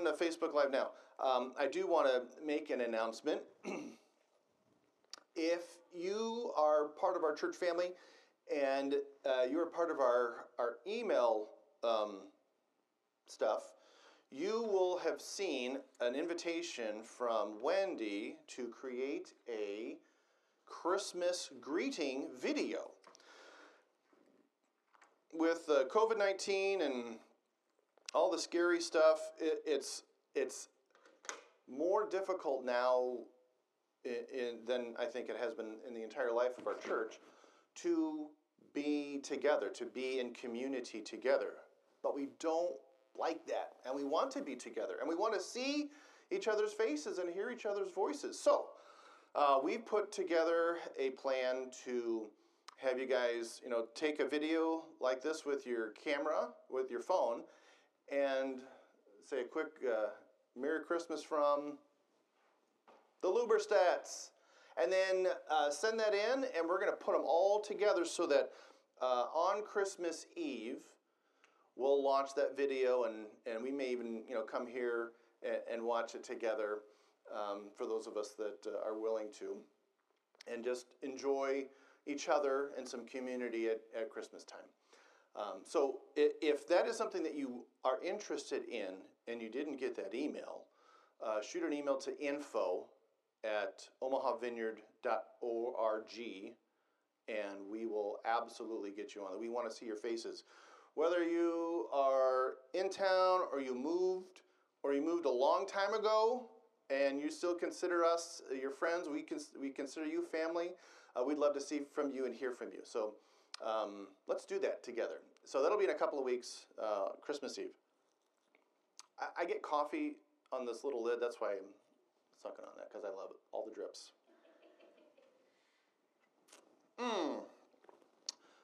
on uh, Facebook Live now. Um, I do want to make an announcement. if you are part of our church family and uh, you are part of our, our email um, stuff, you will have seen an invitation from Wendy to create a Christmas greeting video. With uh, COVID 19 and all the scary stuff, it, it's, it's more difficult now in, in, than I think it has been in the entire life of our church to be together, to be in community together. But we don't like that, and we want to be together, and we want to see each other's faces and hear each other's voices. So, uh, we put together a plan to have you guys, you know, take a video like this with your camera, with your phone, and say a quick uh, Merry Christmas from the Luberstats. And then uh, send that in, and we're going to put them all together so that uh, on Christmas Eve, we'll launch that video, and, and we may even you know come here and, and watch it together um, for those of us that uh, are willing to, and just enjoy each other and some community at, at Christmas time. Um, so if that is something that you are interested in and you didn't get that email, uh, shoot an email to info at omahavineyard.org and we will absolutely get you on. We want to see your faces. Whether you are in town or you moved or you moved a long time ago and you still consider us your friends, we, cons- we consider you family, uh, we'd love to see from you and hear from you. So um, let's do that together. So that'll be in a couple of weeks, uh, Christmas Eve. I, I get coffee on this little lid. That's why I'm sucking on that because I love all the drips. Mmm.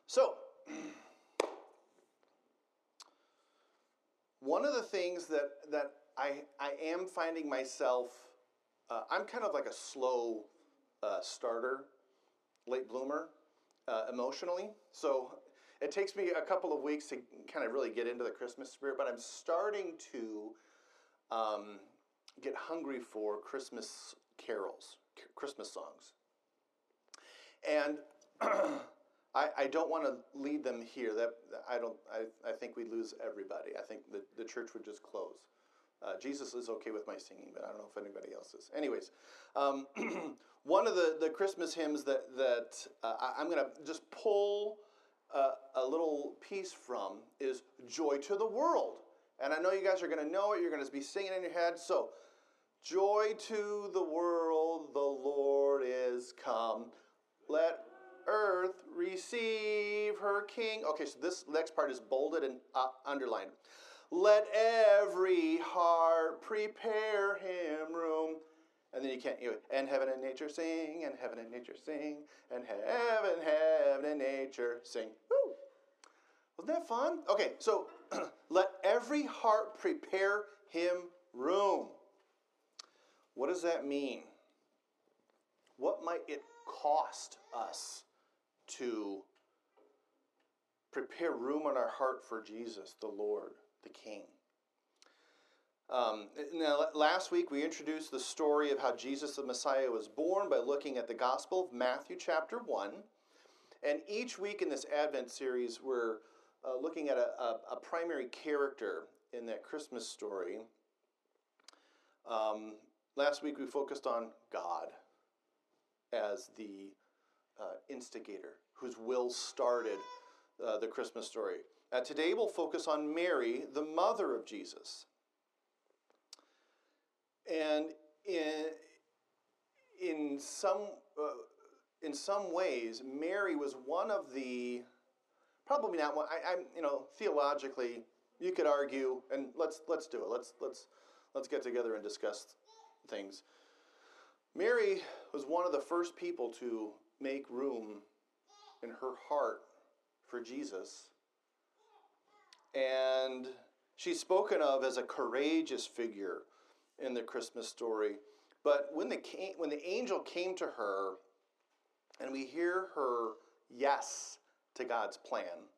So, one of the things that, that I, I am finding myself, uh, I'm kind of like a slow uh, starter, late bloomer uh, emotionally. So it takes me a couple of weeks to kind of really get into the Christmas spirit, but I'm starting to um, get hungry for Christmas carols, Christmas songs. And I, I, don't want to lead them here. That I don't. I, I think we'd lose everybody. I think the, the church would just close. Uh, Jesus is okay with my singing, but I don't know if anybody else is. Anyways, um, one of the, the Christmas hymns that, that uh, I, am going to just pull a, a, little piece from is Joy to the World. And I know you guys are going to know it, you're going to be singing in your head. So, Joy to the world, the Lord is come. Let earth receive her King. Okay, so this next part is bolded and uh, underlined. Let every heart prepare him room. And then you can't, you and heaven and nature sing, and heaven and nature sing, and heaven, heaven and nature sing. Woo! Wasn't that fun? Okay, so let every heart prepare him room. What does that mean? What might it cost us to prepare room in our heart for Jesus, the Lord? The king. Um, now, last week we introduced the story of how Jesus the Messiah was born by looking at the Gospel of Matthew, chapter 1. And each week in this Advent series, we're uh, looking at a, a, a, primary character in that Christmas story. Um, last week we focused on God as the uh, instigator, whose will started uh, the Christmas story. Uh, today we'll focus on Mary, the mother of Jesus. And in, in, some, uh, in some ways, Mary was one of the, probably not one, I, am you know, theologically, you could argue, and let's, let's do it. Let's, let's, let's get together and discuss things. Mary was one of the first people to make room in her heart for Jesus and she's spoken of as a courageous figure in the Christmas story. But when the, when the angel came to her, and we hear her yes to God's plan,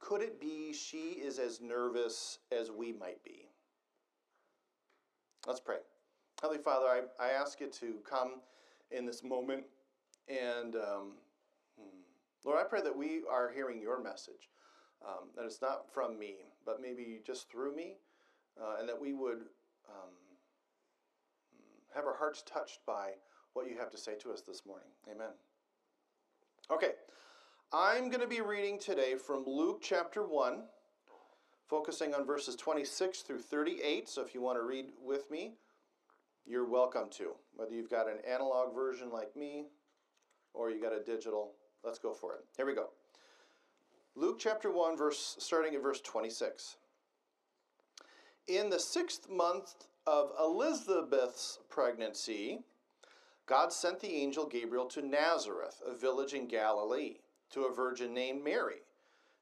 could it be she is as nervous as we might be? Let's pray. Heavenly Father, I, I ask you to come in this moment. And um, hmm, Lord, I pray that we are hearing your message, um, that it's not from me, but maybe just through me, uh, and that we would um, have our hearts touched by what you have to say to us this morning. Amen. Okay, I'm going to be reading today from Luke chapter 1 focusing on verses 26 through 38. So if you want to read with me, you're welcome to. Whether you've got an analog version like me or you got a digital, let's go for it. Here we go. Luke chapter 1, verse starting at verse 26. In the sixth month of Elizabeth's pregnancy, God sent the angel Gabriel to Nazareth, a village in Galilee, to a virgin named Mary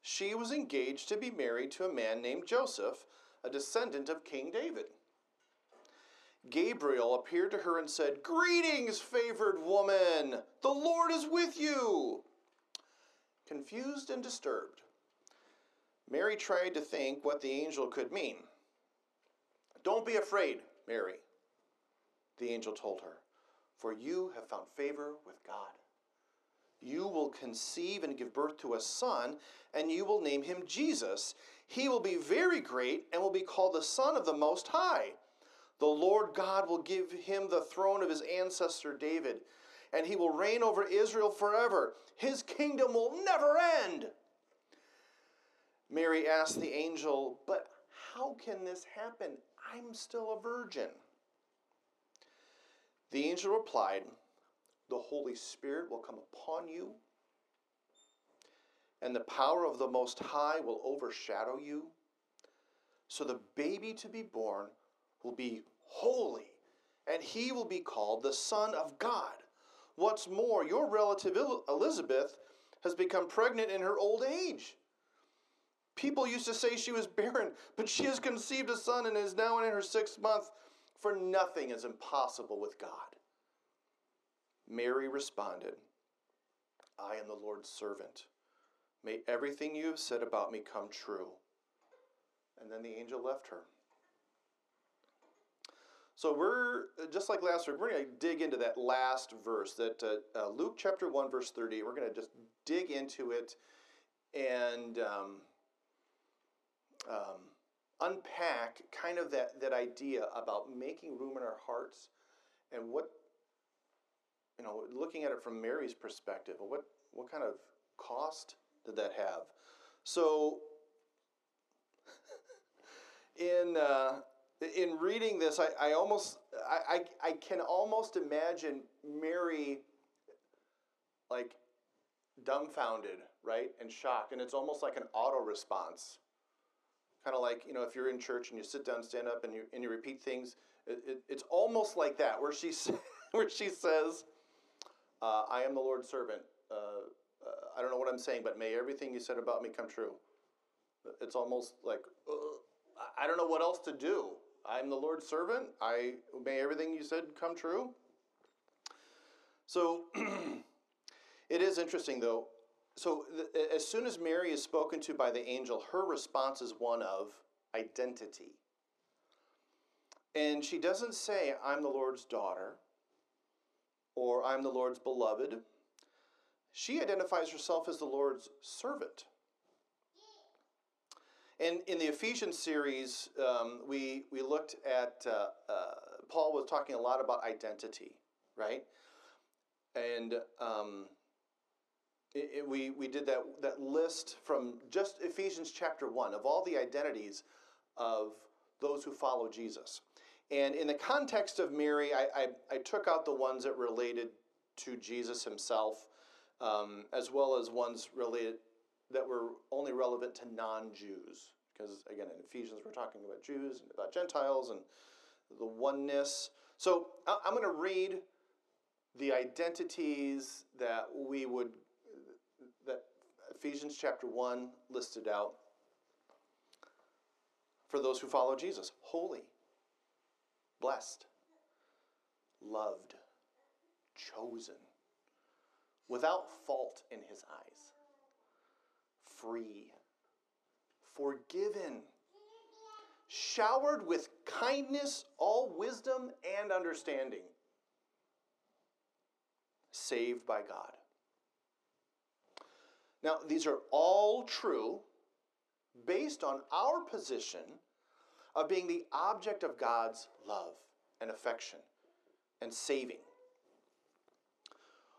she was engaged to be married to a man named Joseph, a descendant of King David. Gabriel appeared to her and said, Greetings, favored woman! The Lord is with you! Confused and disturbed, Mary tried to think what the angel could mean. Don't be afraid, Mary, the angel told her, for you have found favor with God. You will conceive and give birth to a son, and you will name him Jesus. He will be very great and will be called the Son of the Most High. The Lord God will give him the throne of his ancestor David, and he will reign over Israel forever. His kingdom will never end. Mary asked the angel, But how can this happen? I'm still a virgin. The angel replied, the Holy Spirit will come upon you, and the power of the Most High will overshadow you. So the baby to be born will be holy, and he will be called the Son of God. What's more, your relative Elizabeth has become pregnant in her old age. People used to say she was barren, but she has conceived a son and is now in her sixth month, for nothing is impossible with God. Mary responded, I am the Lord's servant. May everything you have said about me come true. And then the angel left her. So we're, just like last week, we're going to dig into that last verse, that uh, uh, Luke chapter 1, verse 30. We're going to just dig into it and um, um, unpack kind of that, that idea about making room in our hearts and what you know, looking at it from Mary's perspective, what what kind of cost did that have? So, in uh, in reading this, I, I almost I, I, I can almost imagine Mary like dumbfounded, right, and shocked, and it's almost like an auto response. Kind of like you know, if you're in church and you sit down, stand up, and you and you repeat things, it, it, it's almost like that, where she where she says, uh, I am the Lord's servant. Uh, uh, I don't know what I'm saying, but may everything you said about me come true. It's almost like, I don't know what else to do. I'm the Lord's servant. I may everything you said come true. So it is interesting, though. So th- as soon as Mary is spoken to by the angel, her response is one of identity. And she doesn't say, I'm the Lord's daughter or I'm the Lord's beloved. She identifies herself as the Lord's servant. And in the Ephesians series, um, we, we looked at, uh, uh, Paul was talking a lot about identity, right? And um, it, it, we, we did that, that list from just Ephesians chapter 1 of all the identities of those who follow Jesus. And in the context of Mary, I, I, I took out the ones that related to Jesus himself, um, as well as ones related that were only relevant to non-Jews. Because again, in Ephesians, we're talking about Jews and about Gentiles and the oneness. So I'm going to read the identities that we would that Ephesians chapter 1 listed out for those who follow Jesus. Holy, blessed, loved, chosen, without fault in his eyes, free, forgiven, showered with kindness, all wisdom and understanding, saved by God. Now, these are all true based on our position of being the object of God's love and affection and saving.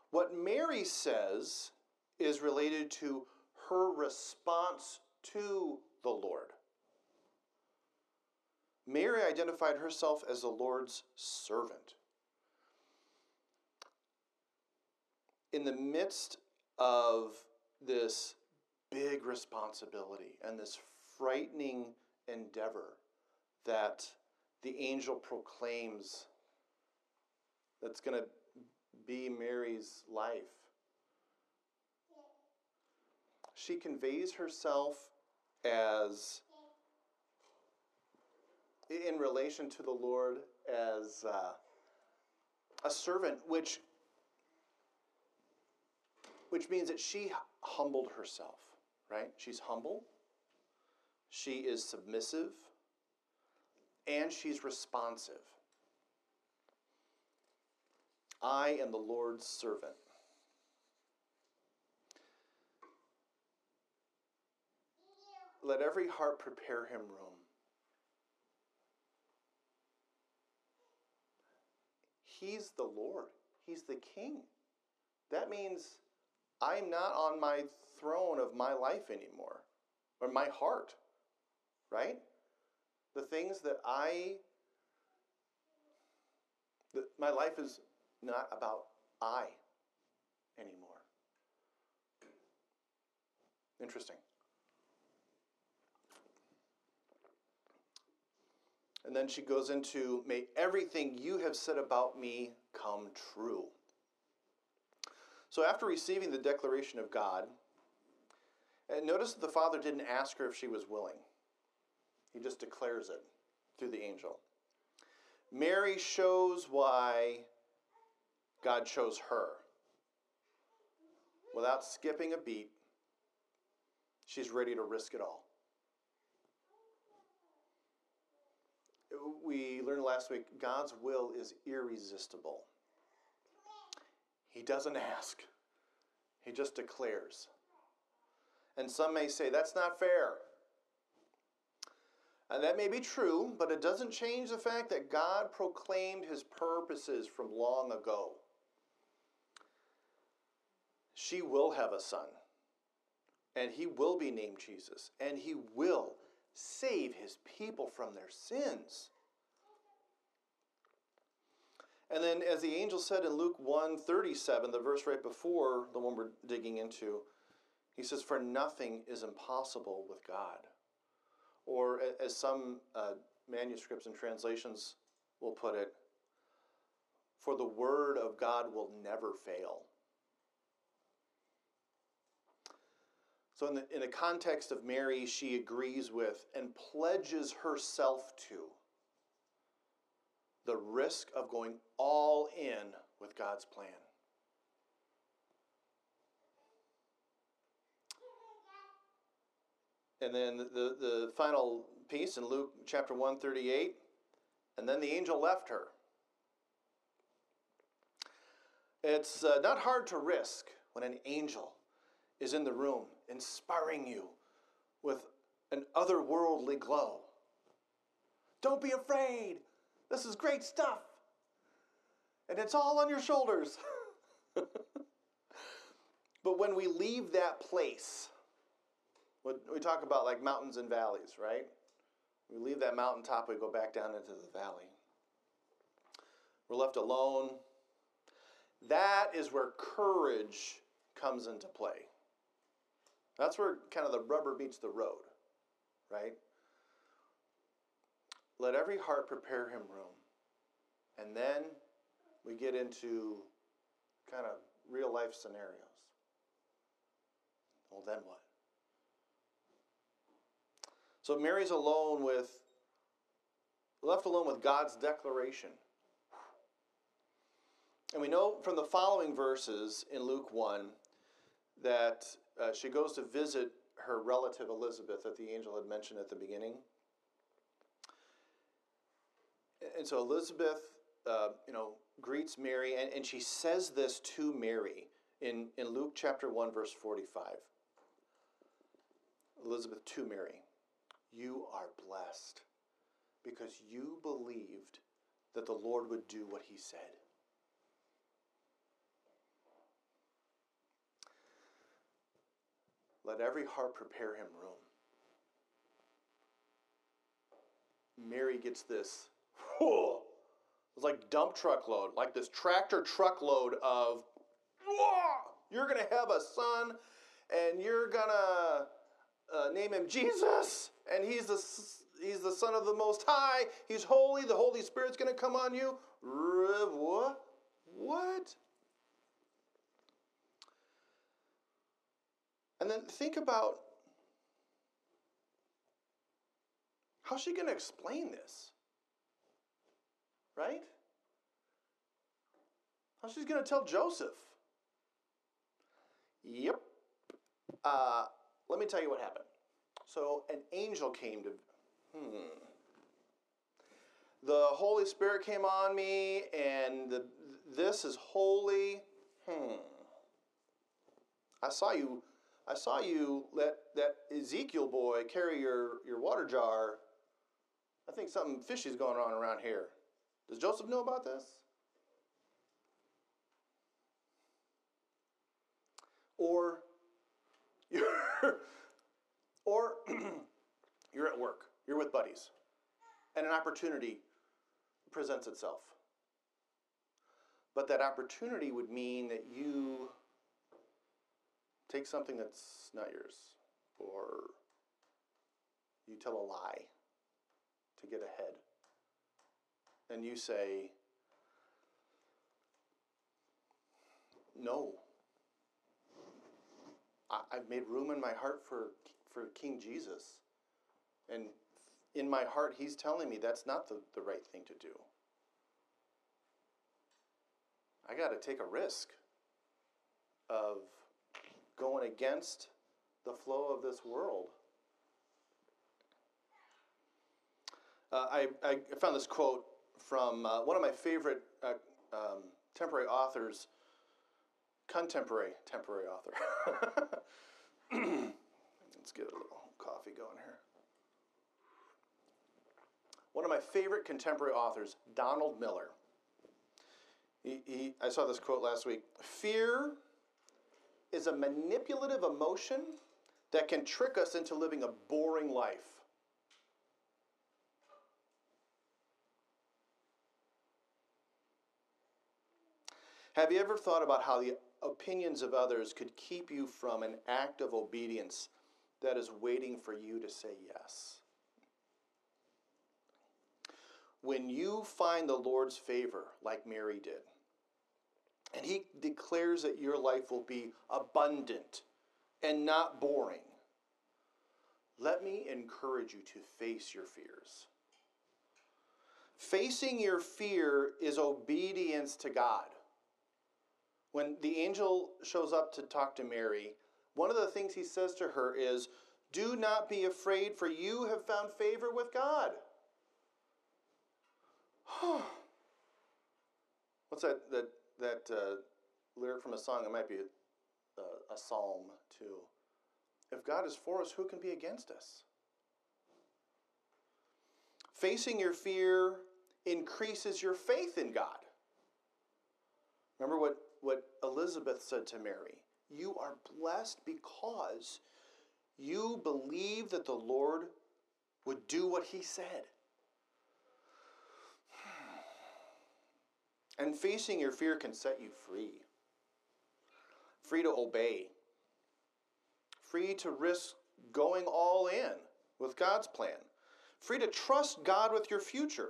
What Mary says is related to her response to the Lord. Mary identified herself as the Lord's servant. In the midst of this big responsibility and this frightening endeavor that the angel proclaims that's going to be Mary's life. She conveys herself as, in relation to the Lord, as uh, a servant, which, which means that she humbled herself, right? She's humble, she is submissive, and she's responsive. I am the Lord's servant. Let every heart prepare him room. He's the Lord, He's the King. That means I'm not on my throne of my life anymore, or my heart, right? The things that I, that my life is not about I anymore. Interesting. And then she goes into, May everything you have said about me come true. So after receiving the declaration of God, and notice that the Father didn't ask her if she was willing, he just declares it through the angel. Mary shows why God chose her. Without skipping a beat, she's ready to risk it all. We learned last week God's will is irresistible. He doesn't ask, He just declares. And some may say, that's not fair. And that may be true, but it doesn't change the fact that God proclaimed His purposes from long ago she will have a son. And he will be named Jesus. And he will save his people from their sins. And then, as the angel said in Luke 1 37, the verse right before the one we're digging into, he says, For nothing is impossible with God. Or, as some uh, manuscripts and translations will put it, For the word of God will never fail. So, in the, in the context of Mary, she agrees with and pledges herself to the risk of going all in with God's plan. And then the, the final piece in Luke chapter 138 and then the angel left her. It's uh, not hard to risk when an angel is in the room, inspiring you with an otherworldly glow. Don't be afraid. This is great stuff. And it's all on your shoulders. but when we leave that place, we talk about like mountains and valleys, right? We leave that mountaintop, we go back down into the valley. We're left alone. That is where courage comes into play. That's where kind of the rubber meets the road, right? Let every heart prepare him room. And then we get into kind of real life scenarios. Well, then what? So Mary's alone with, left alone with God's declaration. And we know from the following verses in Luke 1 that uh, she goes to visit her relative Elizabeth that the angel had mentioned at the beginning. and so Elizabeth, uh, you know, greets Mary, and, and she says this to Mary in, in Luke chapter 1, verse 45. Elizabeth to Mary, you are blessed because you believed that the Lord would do what he said. Let every heart prepare him room. Mary gets this. Whoa, it's like dump truckload, like this tractor truckload of, you're going to have a son and you're going to uh, name him Jesus and he's the, he's the son of the Most High. He's holy. The Holy Spirit's going to come on you. What? What? And then think about how's she going to explain this? Right? How's she going to tell Joseph? Yep. Uh, let me tell you what happened. So, an angel came to. Hmm. The Holy Spirit came on me, and the, this is holy. Hmm. I saw you I saw you let that Ezekiel boy carry your, your water jar. I think something fishy's going on around here. Does Joseph know about this? Or you're, or you're at work, you're with buddies, and an opportunity presents itself. But that opportunity would mean that you take something that's not yours, or you tell a lie to get ahead, and you say, No, I, have made room in my heart for, for King Jesus. And in my heart, he's telling me that's not the, the right thing to do. I got to take a risk of going against the flow of this world. Uh, I, I found this quote from uh, one of my favorite uh, um, temporary authors, contemporary temporary author. Let's get a little coffee going here. One of my favorite contemporary authors, Donald Miller. He, he, I saw this quote last week. Fear is a manipulative emotion that can trick us into living a boring life. Have you ever thought about how the opinions of others could keep you from an act of obedience that is waiting for you to say yes? When you find the Lord's favor, like Mary did, and he declares that your life will be abundant and not boring. Let me encourage you to face your fears. Facing your fear is obedience to God. When the angel shows up to talk to Mary, one of the things he says to her is, Do not be afraid, for you have found favor with God. What's that, that that uh, lyric from a song, it might be a, a, psalm too. If God is for us, who can be against us? Facing your fear increases your faith in God. Remember what, what Elizabeth said to Mary You are blessed because you believe that the Lord would do what he said. And facing your fear can set you free. Free to obey. Free to risk going all in with God's plan. Free to trust God with your future.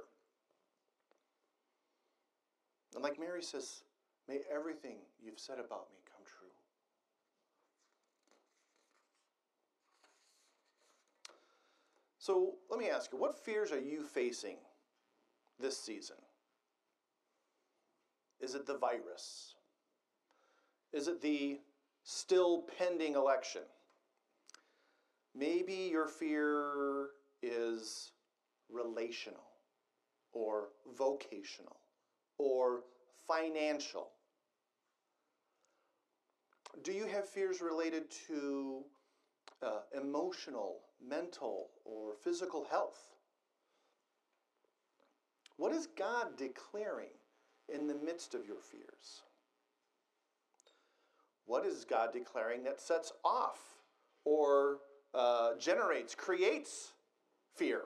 And like Mary says, may everything you've said about me come true. So let me ask you, what fears are you facing this season? Is it the virus? Is it the still pending election? Maybe your fear is relational. or vocational or financial? Do you have fears related to uh, emotional, mental, or physical health? What is God declaring in the midst of your fears? What is God declaring that sets off or uh, generates, creates fear?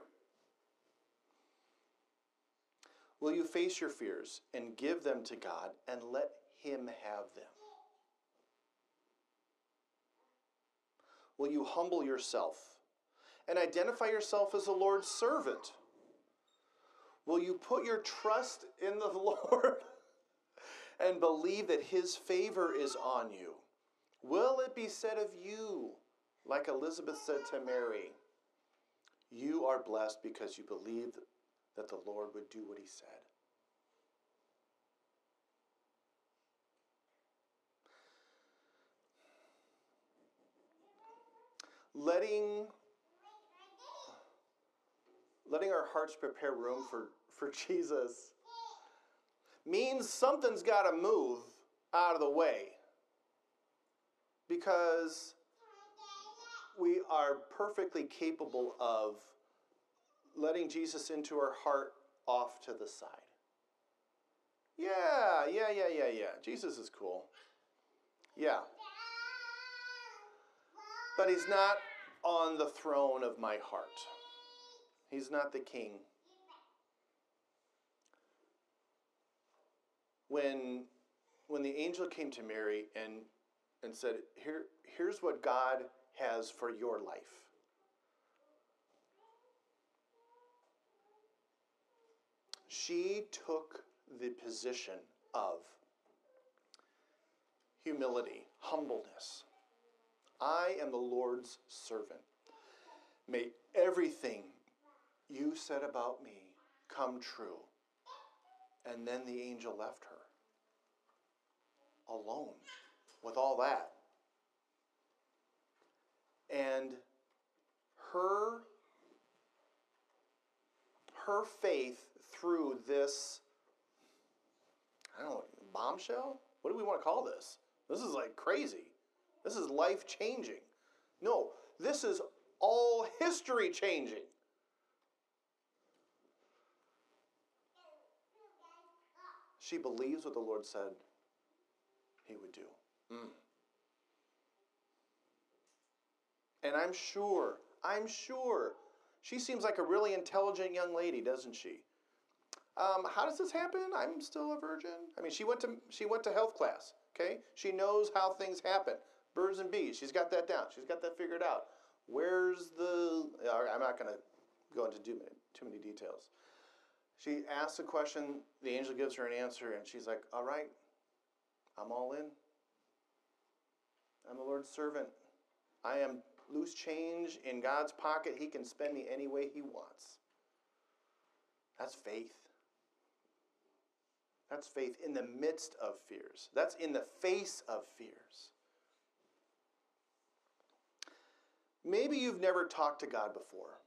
Will you face your fears and give them to God and let Him have them? Will you humble yourself and identify yourself as the Lord's servant? Will you put your trust in the Lord and believe that His favor is on you? Will it be said of you, like Elizabeth said to Mary, You are blessed because you believed that the Lord would do what He said? letting letting our hearts prepare room for, for Jesus means something's got to move out of the way because we are perfectly capable of letting Jesus into our heart off to the side. Yeah, yeah, yeah, yeah, yeah. Jesus is cool. Yeah. But he's not on the throne of my heart. He's not the king. When, when the angel came to Mary and, and said, Here, Here's what God has for your life. She took the position of humility, humbleness. I am the Lord's servant. May everything you said about me come true. And then the angel left her alone with all that. And her her faith through this I don't know, bombshell? What do we want to call this? This is like crazy. This is life changing. No, this is all history changing. She believes what the Lord said he would do. Mm. And I'm sure, I'm sure, she seems like a really intelligent young lady, doesn't she? Um, how does this happen? I'm still a virgin. I mean, she went to she went to health class. Okay, she knows how things happen. Birds and bees. She's got that down. She's got that figured out. Where's the? I'm not going to go into too many, too many details. She asks a question. The angel gives her an answer, and she's like, "All right, I'm all in. I'm the Lord's servant. I am loose change in God's pocket. He can spend me any way He wants. That's faith. That's faith in the midst of fears. That's in the face of fears. Maybe you've never talked to God before,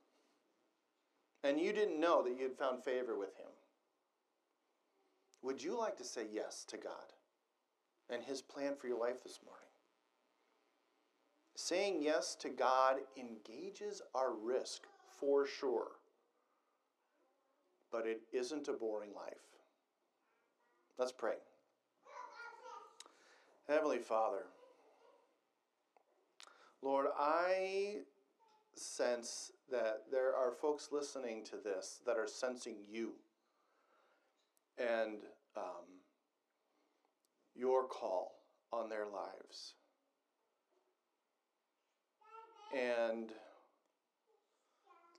and you didn't know that you'd found favor with Him. Would you like to say yes to God and His plan for your life this morning? Saying yes to God engages our risk for sure, but it isn't a boring life. Let's pray. Heavenly Father, Lord, I sense that there are folks listening to this that are sensing you and um, your call on their lives. And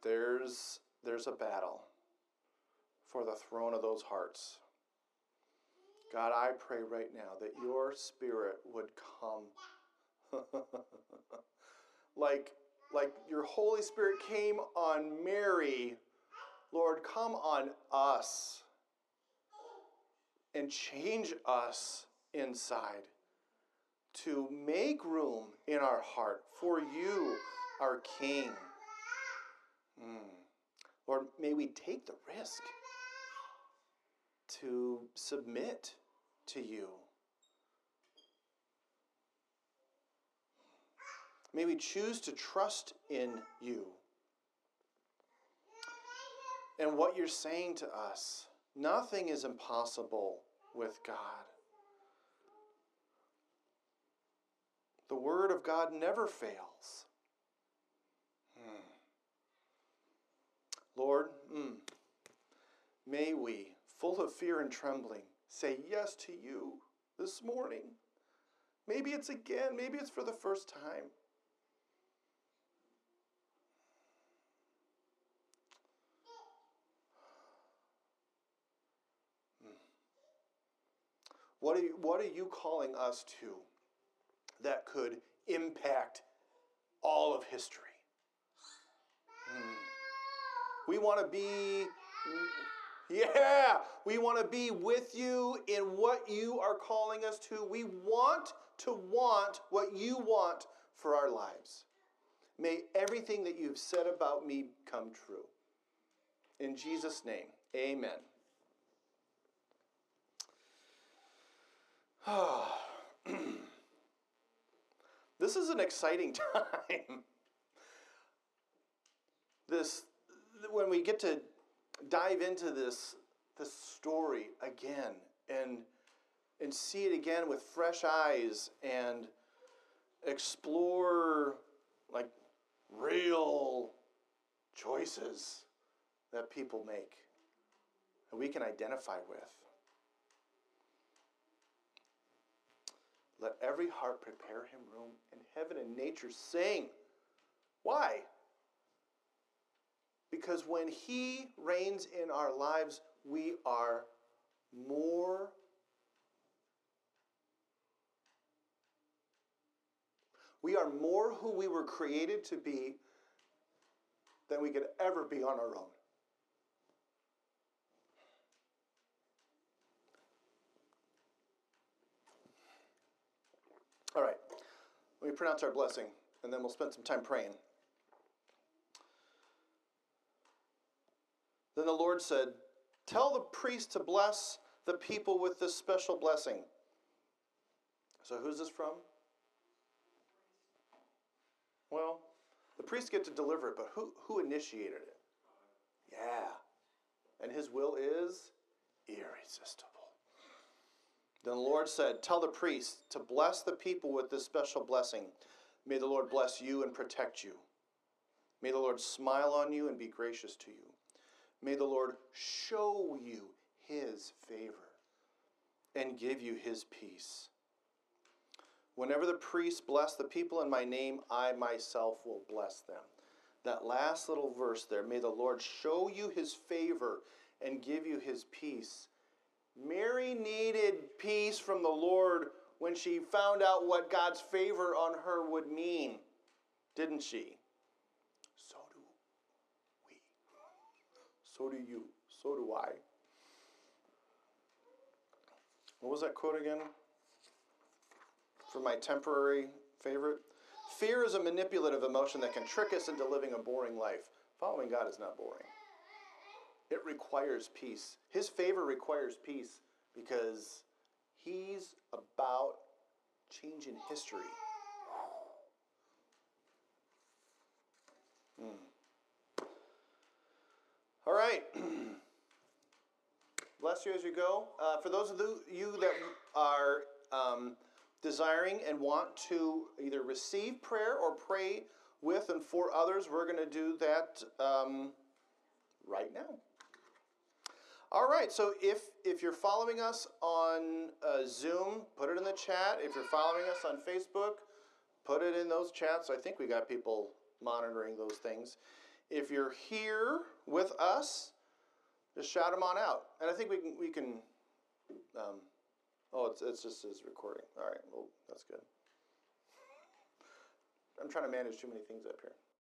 there's there's a battle for the throne of those hearts. God, I pray right now that your spirit would come. like like your Holy Spirit came on Mary, Lord, come on us and change us inside to make room in our heart for you, our King. Mm. Lord, may we take the risk. to submit to you. May we choose to trust in you. And what you're saying to us, nothing is impossible with God. The Word of God never fails. Hmm. Lord, mm, may we, full of fear and trembling, say yes to you this morning. Maybe it's again, maybe it's for the first time. What are, you, what are you calling us to that could impact all of history? Hmm. We want to be, yeah, we want to be with you in what you are calling us to. We want to want what you want for our lives. May everything that you've said about me come true. In Jesus' name, amen. this is an exciting time. This when we get to dive into this this story again and and see it again with fresh eyes and explore like real choices that people make that we can identify with. Let every heart prepare him room, and heaven and nature sing. Why? Because when he reigns in our lives, we are more we are more who we were created to be than we could ever be on our own. All right, let me pronounce our blessing, and then we'll spend some time praying. Then the Lord said, Tell the priest to bless the people with this special blessing. So, who's this from? Well, the priests get to deliver it, but who, who initiated it? Yeah. And his will is irresistible. Then the Lord said, Tell the priests to bless the people with this special blessing. May the Lord bless you and protect you. May the Lord smile on you and be gracious to you. May the Lord show you his favor and give you his peace. Whenever the priests bless the people in my name, I myself will bless them. That last little verse there, may the Lord show you his favor and give you his peace. Mary needed peace from the Lord when she found out what God's favor on her would mean, didn't she? So do we. So do you. So do I. What was that quote again? For my temporary favorite? Fear is a manipulative emotion that can trick us into living a boring life. Following God is not boring. It requires peace. His favor requires peace because he's about changing history. Hmm. All right. Bless you as you go. Uh, for those of you that are um, desiring and want to either receive prayer or pray with and for others, we're going to do that um, right now. All right, so if if you're following us on uh, Zoom, put it in the chat. If you're following us on Facebook, put it in those chats. I think we got people monitoring those things. If you're here with us, just shout them on out. And I think we can we can. Um, oh, it's it's just is recording. All right, well that's good. I'm trying to manage too many things up here.